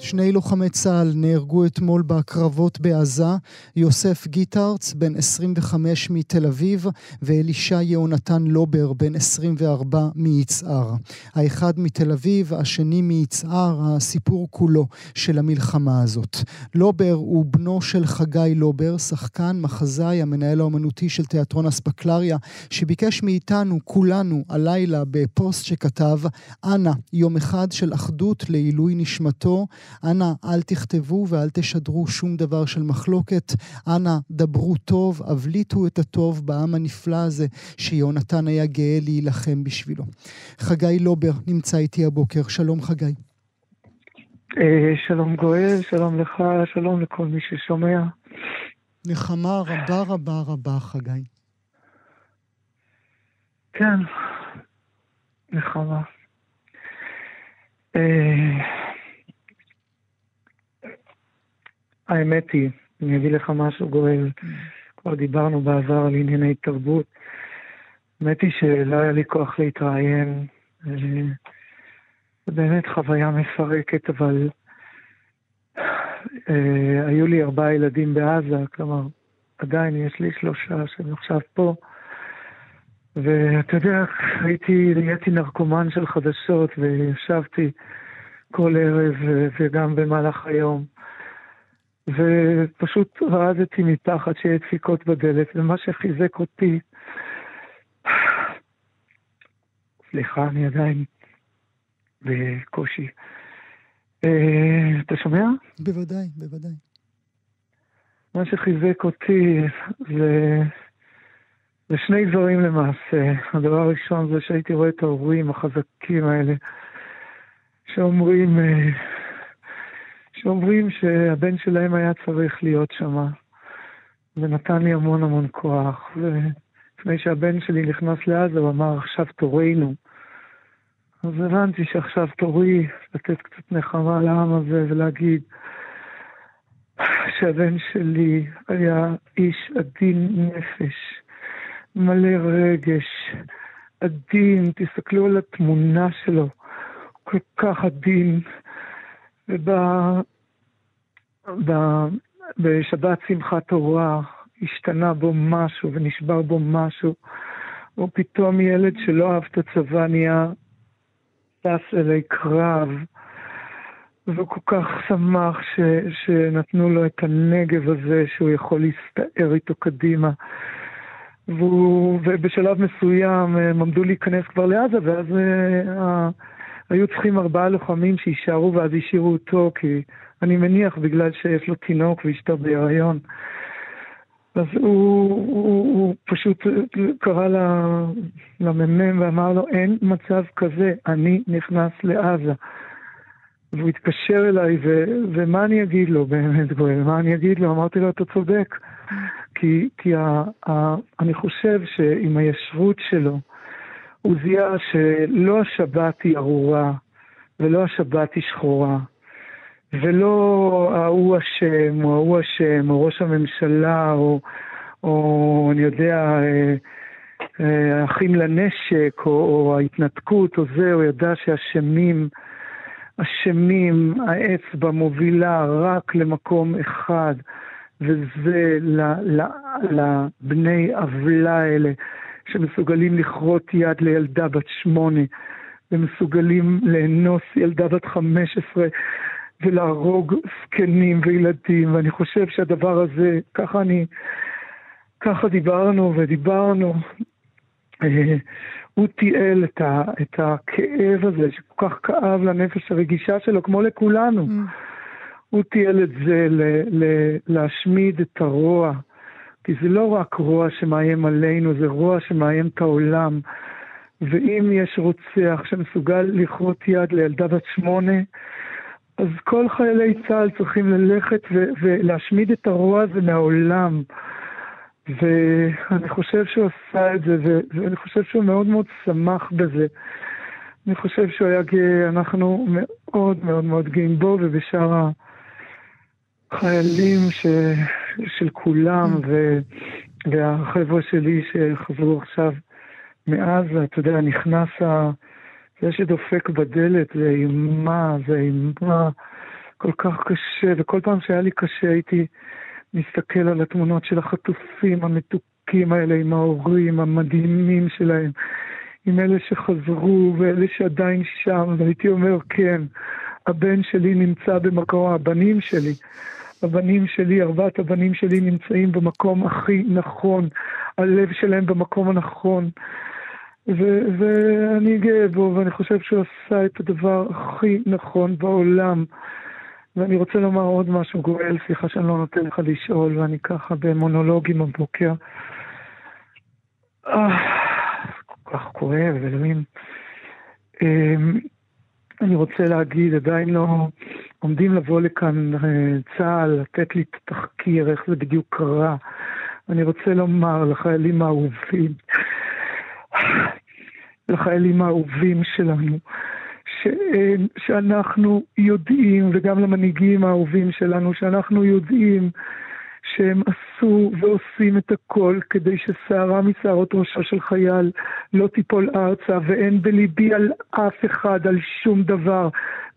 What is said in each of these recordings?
שני לוחמי צה"ל נהרגו אתמול בקרבות בעזה, יוסף גיטרץ, בן 25 מתל אביב, ואלישע יהונתן לובר, בן 24 מיצהר. האחד מתל אביב, השני מיצהר, הסיפור כולו של המלחמה הזאת. לובר הוא בנו של חגי לובר, שחקן, מחזאי, המנהל האומנותי של תיאטרון אספקלריה, שביקש מאיתנו, כולנו, הלילה, בפוסט שכתב, אנא, יום אחד של אחדות לעילוי נשמתו. אנא, אל תכתבו ואל תשדרו שום דבר של מחלוקת. אנא, דברו טוב, הבליטו את הטוב בעם הנפלא הזה, שיונתן היה גאה להילחם בשבילו. חגי לובר נמצא איתי הבוקר. שלום, חגי. אה, שלום גואל, שלום לך, שלום לכל מי ששומע. נחמה רבה רבה רבה, חגי. כן, נחמה. אה, האמת היא, אני אגיד לך משהו גואל, כבר דיברנו בעבר על ענייני תרבות. האמת היא שלא היה לי כוח להתראיין. זה באמת חוויה מפרקת, אבל אה, היו לי ארבעה ילדים בעזה, כלומר, עדיין יש לי שלושה שהם עכשיו פה. ואתה יודע, הייתי, נהייתי נרקומן של חדשות וישבתי כל ערב וגם במהלך היום. ופשוט רעדתי מתחת שיהיה דפיקות בדלת, ומה שחיזק אותי, סליחה, אני עדיין בקושי. אה, אתה שומע? בוודאי, בוודאי. מה שחיזק אותי זה, זה שני דברים למעשה. הדבר הראשון זה שהייתי רואה את ההורים החזקים האלה, שאומרים, אה, שאומרים שהבן שלהם היה צריך להיות שם, ונתן לי המון המון כוח. ולפני שהבן שלי נכנס לעזה, הוא אמר, עכשיו תורנו. אז הבנתי שעכשיו תורי לתת קצת נחמה לעם הזה ולהגיד שהבן שלי היה איש עדין נפש, מלא רגש, עדין, תסתכלו על התמונה שלו, כל כך עדין. ובשבת שמחת תורה השתנה בו משהו ונשבר בו משהו. הוא פתאום ילד שלא אהב את הצבא נהיה טס אלי קרב, והוא כל כך שמח ש, שנתנו לו את הנגב הזה שהוא יכול להסתער איתו קדימה. והוא, ובשלב מסוים הם עמדו להיכנס כבר לעזה, ואז uh, היו צריכים ארבעה לוחמים שיישארו ואז השאירו אותו, כי אני מניח בגלל שיש לו תינוק ואשתו בהיריון. אז הוא, הוא, הוא פשוט קרא למ"מ ואמר לו, אין מצב כזה, אני נכנס לעזה. והוא התקשר אליי, ו, ומה אני אגיד לו באמת, גואל? מה אני אגיד לו? אמרתי לו, אתה צודק. כי, כי ה, ה, אני חושב שעם הישרות שלו, הוא זיהה שלא השבת היא ארורה, ולא השבת היא שחורה, ולא ההוא אשם, או ההוא אשם, או ראש הממשלה, או, או אני יודע, אה, אה, אחים לנשק, או, או ההתנתקות, או זה, הוא ידע שאשמים, אשמים, האצבע מובילה רק למקום אחד, וזה לבני עוולה האלה. שמסוגלים לכרות יד לילדה בת שמונה, ומסוגלים לאנוס ילדה בת חמש עשרה ולהרוג זקנים וילדים, ואני חושב שהדבר הזה, ככה אני, ככה דיברנו ודיברנו, אה, הוא תיעל את, ה, את הכאב הזה שכל כך כאב לנפש הרגישה שלו, כמו לכולנו. Mm. הוא תיעל את זה ל, ל, להשמיד את הרוע, כי זה לא רק רוע שמאיים עלינו, זה רוע שמאיים את העולם. ואם יש רוצח שמסוגל לכרות יד לילדה בת שמונה, אז כל חיילי צה"ל צריכים ללכת ו- ולהשמיד את הרוע הזה מהעולם. ואני חושב שהוא עשה את זה, ו- ואני חושב שהוא מאוד מאוד שמח בזה. אני חושב שהוא היה גאה, אנחנו מאוד מאוד מאוד גאים בו ובשאר החיילים ש... של כולם, ו... והחבר'ה שלי שחזרו עכשיו מאז, אתה יודע, נכנס ה... זה שדופק בדלת, זה אימה, זה אימה כל כך קשה, וכל פעם שהיה לי קשה הייתי מסתכל על התמונות של החטופים המתוקים האלה עם ההורים המדהימים שלהם, עם אלה שחזרו ואלה שעדיין שם, והייתי אומר, כן, הבן שלי נמצא במקום, הבנים שלי, הבנים שלי, ארבעת הבנים שלי נמצאים במקום הכי נכון, הלב שלהם במקום הנכון. ו- ואני גאה בו, ואני חושב שהוא עשה את הדבר הכי נכון בעולם. ואני רוצה לומר עוד משהו, גואל, סליחה שאני לא נותן לך לשאול, ואני ככה במונולוגים הבוקר. אה, כל כך כואב, אלוהים. אמ, אני רוצה להגיד, עדיין לא עומדים לבוא לכאן אה, צה"ל, לתת לי את התחקיר, איך זה בדיוק קרה. אני רוצה לומר לחיילים האהובים, לחיילים האהובים שלנו, ש, שאנחנו יודעים, וגם למנהיגים האהובים שלנו, שאנחנו יודעים שהם עשו ועושים את הכל כדי ששערה משערות ראשו של חייל לא תיפול ארצה, ואין בליבי על אף אחד, על שום דבר.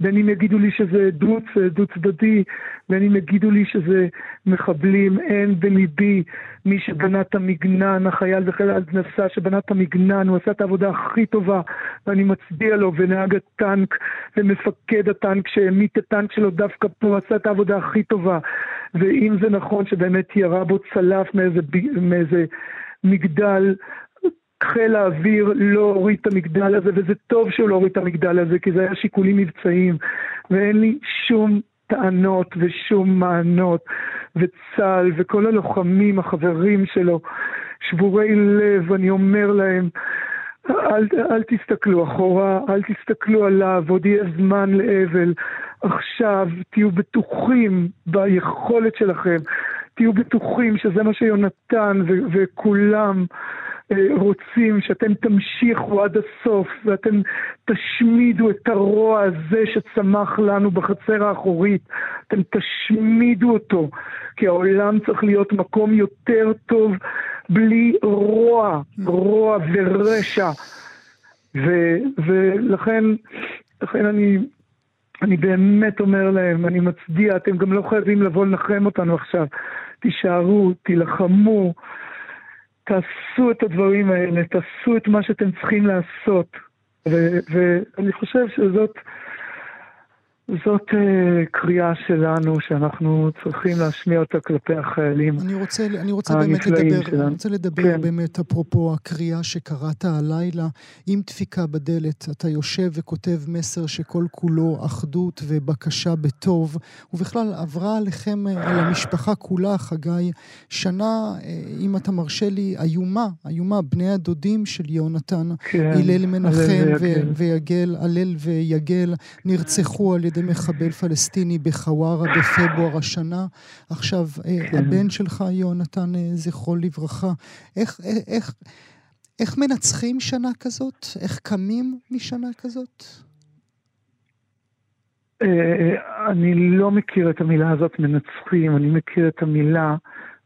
בין אם יגידו לי שזה דו, דו צדדי, בין אם יגידו לי שזה מחבלים, אין בליבי מי שבנה את המגנן, החייל וחיל ההנדסה שבנה את המגנן, הוא עשה את העבודה הכי טובה, ואני מצדיע לו, ונהג הטנק ומפקד הטנק שהעמיד את הטנק שלו דווקא פה, עשה את העבודה הכי טובה. ואם זה נכון שבאמת ירה בו צלף מאיזה, מאיזה מגדל, חיל האוויר לא הוריד את המגדל הזה, וזה טוב שהוא לא הוריד את המגדל הזה, כי זה היה שיקולים מבצעיים, ואין לי שום טענות ושום מענות, וצה"ל וכל הלוחמים, החברים שלו, שבורי לב, אני אומר להם, אל, אל תסתכלו אחורה, אל תסתכלו עליו, עוד יהיה זמן לאבל. עכשיו תהיו בטוחים ביכולת שלכם, תהיו בטוחים שזה מה שיונתן ו- וכולם אה, רוצים, שאתם תמשיכו עד הסוף ואתם תשמידו את הרוע הזה שצמח לנו בחצר האחורית, אתם תשמידו אותו, כי העולם צריך להיות מקום יותר טוב בלי רוע, רוע ורשע. ו- ולכן לכן אני אני באמת אומר להם, אני מצדיע, אתם גם לא חייבים לבוא לנחם אותנו עכשיו. תישארו, תילחמו, תעשו את הדברים האלה, תעשו את מה שאתם צריכים לעשות. ואני חושב שזאת זאת uh, קריאה שלנו שאנחנו צריכים להשמיע אותה כלפי החיילים אני רוצה, אני רוצה באמת לדבר, שלנו. אני רוצה לדבר כן. באמת אפרופו הקריאה שקראת הלילה, עם דפיקה בדלת, אתה יושב וכותב מסר שכל כולו אחדות ובקשה בטוב, ובכלל עברה עליכם, אה, על המשפחה כולה, חגי, שנה, אה, אם אתה מרשה לי, איומה, איומה, בני הדודים של יונתן, כן, הלל מנחם ויגל, הלל ויגל, נרצחו על ידי ידי מחבל פלסטיני בחווארה בפברואר השנה. עכשיו, אה, כן. הבן שלך, יונתן, אה, זכרו לברכה, איך, איך, אה, איך, איך מנצחים שנה כזאת? איך קמים משנה כזאת? אני לא מכיר את המילה הזאת מנצחים, אני מכיר את המילה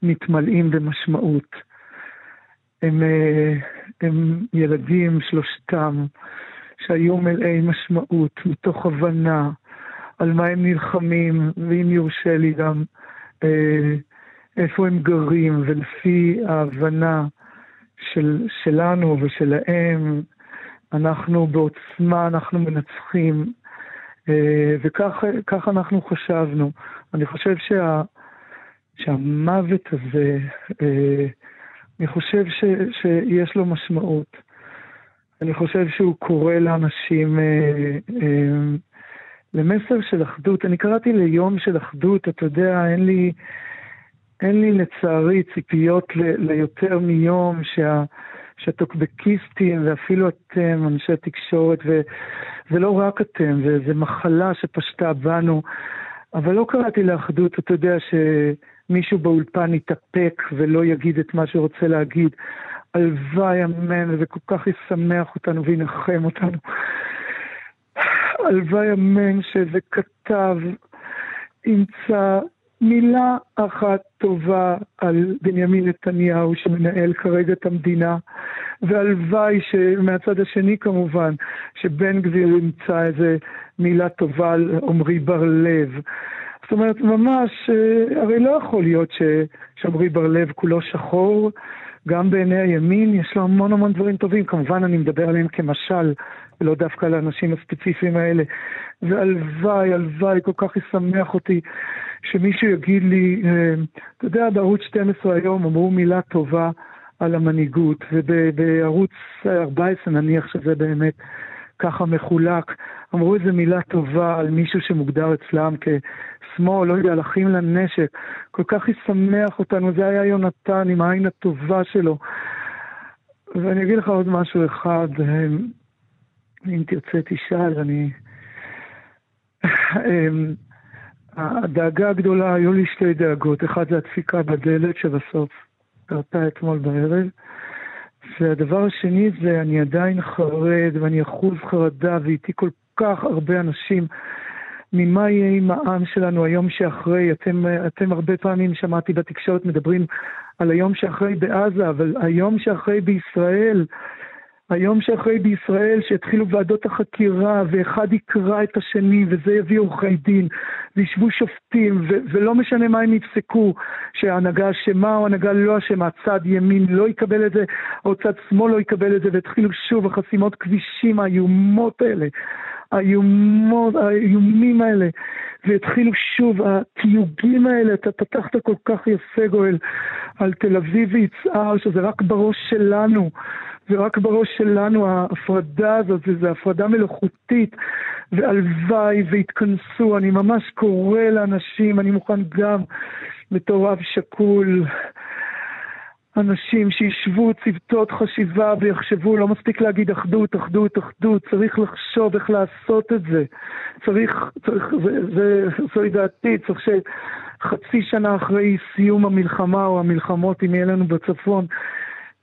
מתמלאים במשמעות. הם, הם ילדים, שלושתם, שהיו מלאי משמעות, מתוך הבנה, על מה הם נלחמים, ואם יורשה לי גם אה, איפה הם גרים, ולפי ההבנה של, שלנו ושלהם, אנחנו בעוצמה, אנחנו מנצחים, אה, וכך אנחנו חשבנו. אני חושב שה, שהמוות הזה, אה, אני חושב ש, שיש לו משמעות. אני חושב שהוא קורא לאנשים אה, אה, למסר של אחדות. אני קראתי ליום של אחדות, אתה יודע, אין לי, אין לי לצערי ציפיות ל, ליותר מיום שה, שהטוקבקיסטים ואפילו אתם, אנשי תקשורת, וזה לא רק אתם, זה מחלה שפשטה בנו, אבל לא קראתי לאחדות, אתה יודע, שמישהו באולפן יתאפק ולא יגיד את מה שהוא רוצה להגיד. הלוואי, אמן, וכל כך ישמח אותנו וינחם אותנו. הלוואי אמן שאיזה כתב ימצא מילה אחת טובה על בנימין נתניהו שמנהל כרגע את המדינה והלוואי שמהצד השני כמובן, שבן גביר ימצא איזה מילה טובה על עמרי בר-לב. זאת אומרת, ממש, אה, הרי לא יכול להיות שעמרי בר-לב כולו שחור, גם בעיני הימין יש לו המון המון דברים טובים, כמובן אני מדבר עליהם כמשל, ולא דווקא על האנשים הספציפיים האלה. והלוואי, הלוואי, כל כך ישמח אותי שמישהו יגיד לי, אה, אתה יודע, בערוץ 12 היום אמרו מילה טובה על המנהיגות, ובערוץ 14 נניח שזה באמת ככה מחולק, אמרו איזה מילה טובה על מישהו שמוגדר אצלם כשמאל, לא יודע, על אחים לנשק. כל כך ישמח אותנו, זה היה יונתן עם העין הטובה שלו. ואני אגיד לך עוד משהו אחד, אה, אם תרצה תשאל, אני... אה, הדאגה הגדולה, היו לי שתי דאגות. אחד זה הדפיקה בדלת שבסוף קרתה אתמול בערב. והדבר השני זה, אני עדיין חרד ואני אחוז חרדה ואיתי כל כך הרבה אנשים. ממה יהיה עם העם שלנו היום שאחרי? אתם, אתם הרבה פעמים, שמעתי בתקשורת, מדברים על היום שאחרי בעזה, אבל היום שאחרי בישראל, היום שאחרי בישראל, שהתחילו ועדות החקירה, ואחד יקרא את השני, וזה יביא עורכי דין, וישבו שופטים, ו- ולא משנה מה הם יפסקו, שההנהגה אשמה או הנהגה לא אשמה, צד ימין לא יקבל את זה, או צד שמאל לא יקבל את זה, והתחילו שוב החסימות כבישים האיומות האלה, האיומות, האיומים האלה, והתחילו שוב התיוגים האלה, אתה פתחת כל כך יפה גואל, על תל אביב ויצהר, שזה רק בראש שלנו. זה רק בראש שלנו, ההפרדה הזאת, וזו הפרדה מלאכותית, והלוואי ויתכנסו. אני ממש קורא לאנשים, אני מוכן גם בתור אב שכול, אנשים שישבו צוותות חשיבה ויחשבו, לא מספיק להגיד אחדות, אחדות, אחדות, צריך לחשוב איך לעשות את זה. צריך, צריך, זה, זה, זוהי דעתי, צריך שחצי שנה אחרי סיום המלחמה או המלחמות, אם יהיה לנו בצפון,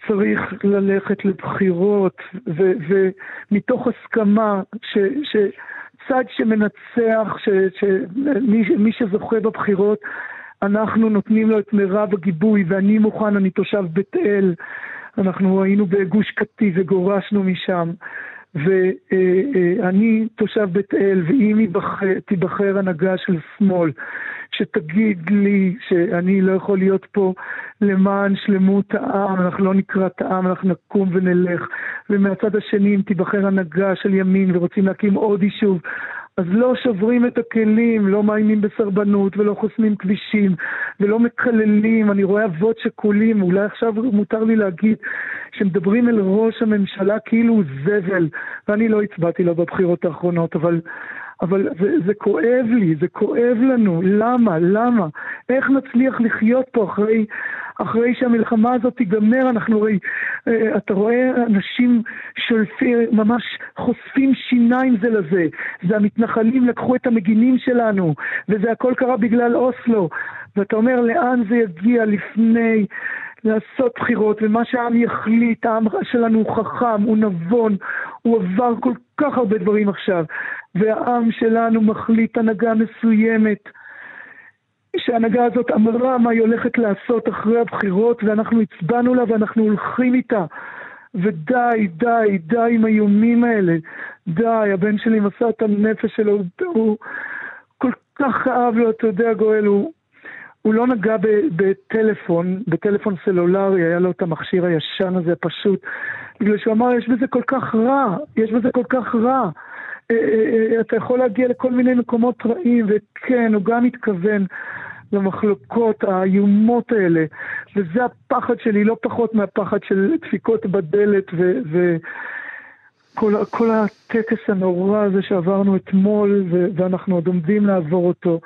צריך ללכת לבחירות, ו, ומתוך הסכמה ש, שצד שמנצח, ש, שמי מי שזוכה בבחירות, אנחנו נותנים לו את מירב הגיבוי, ואני מוכן, אני תושב בית אל, אנחנו היינו בגוש קטיף וגורשנו משם. ואני תושב בית אל, ואם תיבחר הנהגה של שמאל, שתגיד לי שאני לא יכול להיות פה למען שלמות העם, אנחנו לא נקרא את העם, אנחנו נקום ונלך. ומהצד השני, אם תיבחר הנהגה של ימין ורוצים להקים עוד יישוב, אז לא שוברים את הכלים, לא מאיימים בסרבנות ולא חוסמים כבישים ולא מקללים. אני רואה אבות שכולים, אולי עכשיו מותר לי להגיד, שמדברים אל ראש הממשלה כאילו הוא זבל, ואני לא הצבעתי לו בבחירות האחרונות, אבל... אבל זה, זה כואב לי, זה כואב לנו. למה? למה? איך נצליח לחיות פה אחרי אחרי שהמלחמה הזאת תיגמר, אנחנו רואים, אה, אתה רואה אנשים שולפים, ממש חושפים שיניים זה לזה. זה המתנחלים לקחו את המגינים שלנו, וזה הכל קרה בגלל אוסלו. ואתה אומר, לאן זה יגיע לפני לעשות בחירות, ומה שהעם יחליט, העם שלנו הוא חכם, הוא נבון, הוא עבר כל כך הרבה דברים עכשיו, והעם שלנו מחליט הנהגה מסוימת. שההנהגה הזאת אמרה מה היא הולכת לעשות אחרי הבחירות, ואנחנו הצבענו לה ואנחנו הולכים איתה. ודי, די, די עם האיומים האלה. די, הבן שלי מסר את הנפש שלו, הוא, הוא כל כך אהב לו, אתה יודע, גואל, הוא, הוא לא נגע ב, בטלפון, בטלפון סלולרי, היה לו את המכשיר הישן הזה, פשוט, בגלל שהוא אמר, יש בזה כל כך רע, יש בזה כל כך רע. אה, אה, אה, אתה יכול להגיע לכל מיני מקומות רעים, וכן, הוא גם התכוון למחלוקות האיומות האלה, וזה הפחד שלי, לא פחות מהפחד של דפיקות בדלת ו... ו כל, כל הטקס הנורא הזה שעברנו אתמול, ו- ואנחנו עוד עומדים לעבור אותו.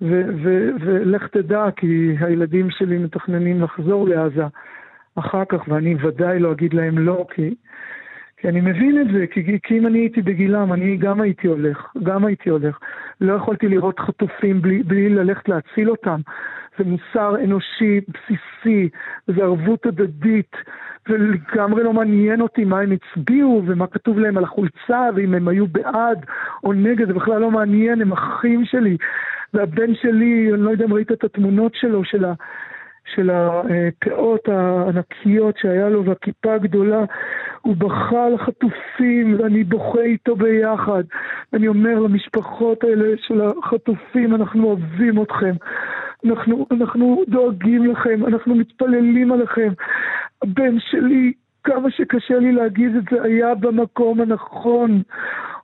ולך תדע, כי הילדים שלי מתכננים לחזור לעזה אחר כך, ואני ודאי לא אגיד להם לא, כי כי אני מבין את זה, כי, כי אם אני הייתי בגילם, אני גם הייתי הולך, גם הייתי הולך. לא יכולתי לראות חטופים בלי, בלי ללכת להציל אותם. זה מוסר אנושי בסיסי, זה ערבות הדדית, ולגמרי לא מעניין אותי מה הם הצביעו ומה כתוב להם על החולצה, ואם הם היו בעד או נגד, זה בכלל לא מעניין, הם אחים שלי. והבן שלי, אני לא יודע אם ראית את התמונות שלו, של ה... של הפאות הענקיות שהיה לו והכיפה הגדולה, הוא בכה על החטופים ואני בוכה איתו ביחד. אני אומר למשפחות האלה של החטופים, אנחנו אוהבים אתכם, אנחנו, אנחנו דואגים לכם, אנחנו מתפללים עליכם. הבן שלי, כמה שקשה לי להגיד את זה, היה במקום הנכון.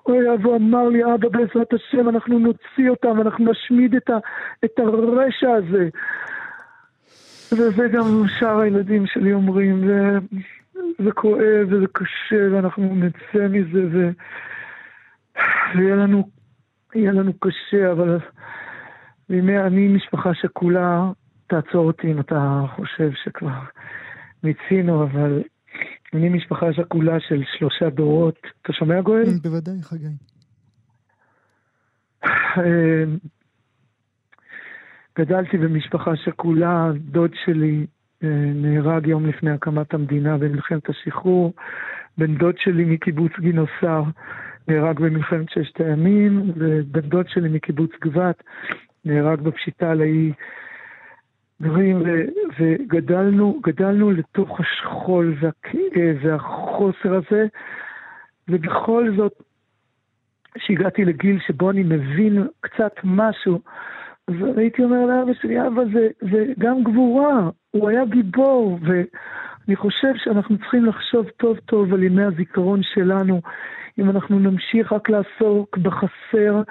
הוא היה ואמר לי, אבא, בעזרת השם, אנחנו נוציא אותם, אנחנו נשמיד את, ה, את הרשע הזה. וזה גם שאר הילדים שלי אומרים, זה, כואב וזה קשה, ואנחנו נצא מזה, ו... ויהיה לנו, לנו קשה, אבל בימי אני משפחה שכולה, תעצור אותי אם אתה חושב שכבר מיצינו, אבל אני משפחה שכולה של שלושה דורות. אתה שומע גואל? כן, בוודאי, חגי. אה, גדלתי במשפחה שכולה, דוד שלי נהרג יום לפני הקמת המדינה במלחמת השחרור, בן דוד שלי מקיבוץ גינוסר נהרג במלחמת ששת הימים, ובן דוד שלי מקיבוץ גבת נהרג בפשיטה על האי. דברים, וגדלנו גדלנו לתוך השכול והכאב והחוסר הזה, ובכל זאת, כשהגעתי לגיל שבו אני מבין קצת משהו, אז הייתי אומר לאבא שלי, אבא, זה, זה גם גבורה, הוא היה גיבור, ואני חושב שאנחנו צריכים לחשוב טוב טוב על ימי הזיכרון שלנו. אם אנחנו נמשיך רק לעסוק בחסר,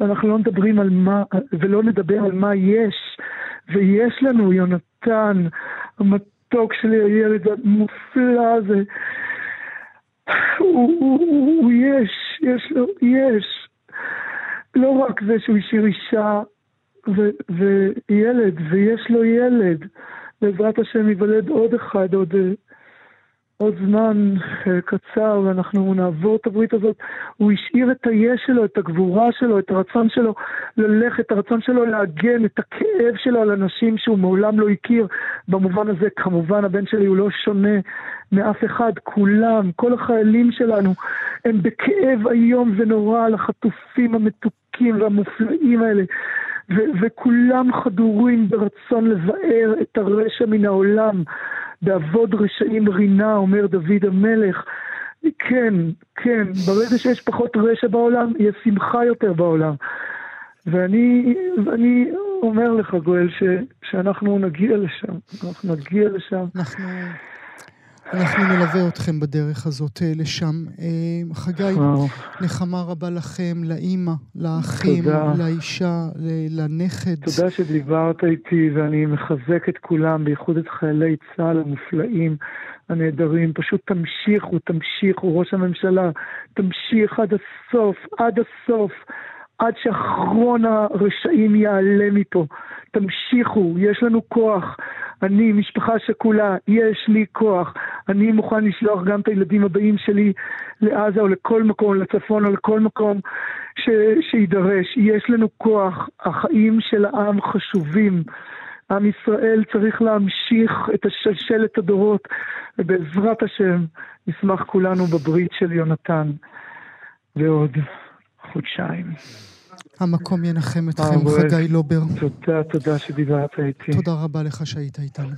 ואנחנו לא מדברים על מה, ולא נדבר על מה יש, ויש לנו יונתן, המתוק שלי, הילד המופלא הזה, הוא, הוא, הוא, הוא יש, יש לו, יש. לא רק זה שהוא השאיר אישה וילד, ויש לו ילד. בעזרת השם ייוולד עוד אחד, עוד, עוד זמן אה, קצר, ואנחנו נעבור את הברית הזאת. הוא השאיר את היש שלו, את הגבורה שלו, את הרצון שלו ללכת, את הרצון שלו להגן, את הכאב שלו על אנשים שהוא מעולם לא הכיר. במובן הזה, כמובן, הבן שלי הוא לא שונה מאף אחד, כולם, כל החיילים שלנו, הם בכאב איום ונורא על החטופים המתוקים והמופלאים האלה. ו- וכולם חדורים ברצון לבאר את הרשע מן העולם. בעבוד רשעים רינה, אומר דוד המלך. כן, כן, ברגע שיש פחות רשע בעולם, יש שמחה יותר בעולם. ואני, ואני אומר לך, גואל, ש, שאנחנו נגיע לשם. אנחנו נגיע לשם. אנחנו... אנחנו נלווה אתכם בדרך הזאת אה, לשם. אה, חגי, נחמה רבה לכם, לאימא, לאחים, תודה. לאישה, לנכד. תודה שדיברת איתי, ואני מחזק את כולם, בייחוד את חיילי צה"ל המופלאים, הנהדרים. פשוט תמשיכו, תמשיכו, ראש הממשלה, תמשיך עד הסוף, עד הסוף. עד שאחרון הרשעים יעלה מפה. תמשיכו, יש לנו כוח. אני משפחה שכולה, יש לי כוח. אני מוכן לשלוח גם את הילדים הבאים שלי לעזה או לכל מקום, לצפון או לכל מקום ש... שידרש. יש לנו כוח. החיים של העם חשובים. עם ישראל צריך להמשיך את השלשלת הדורות, ובעזרת השם נשמח כולנו בברית של יונתן בעוד חודשיים. המקום ינחם אתכם, חגי לובר. תודה, תודה שדיברת איתי. תודה רבה לך שהיית איתנו.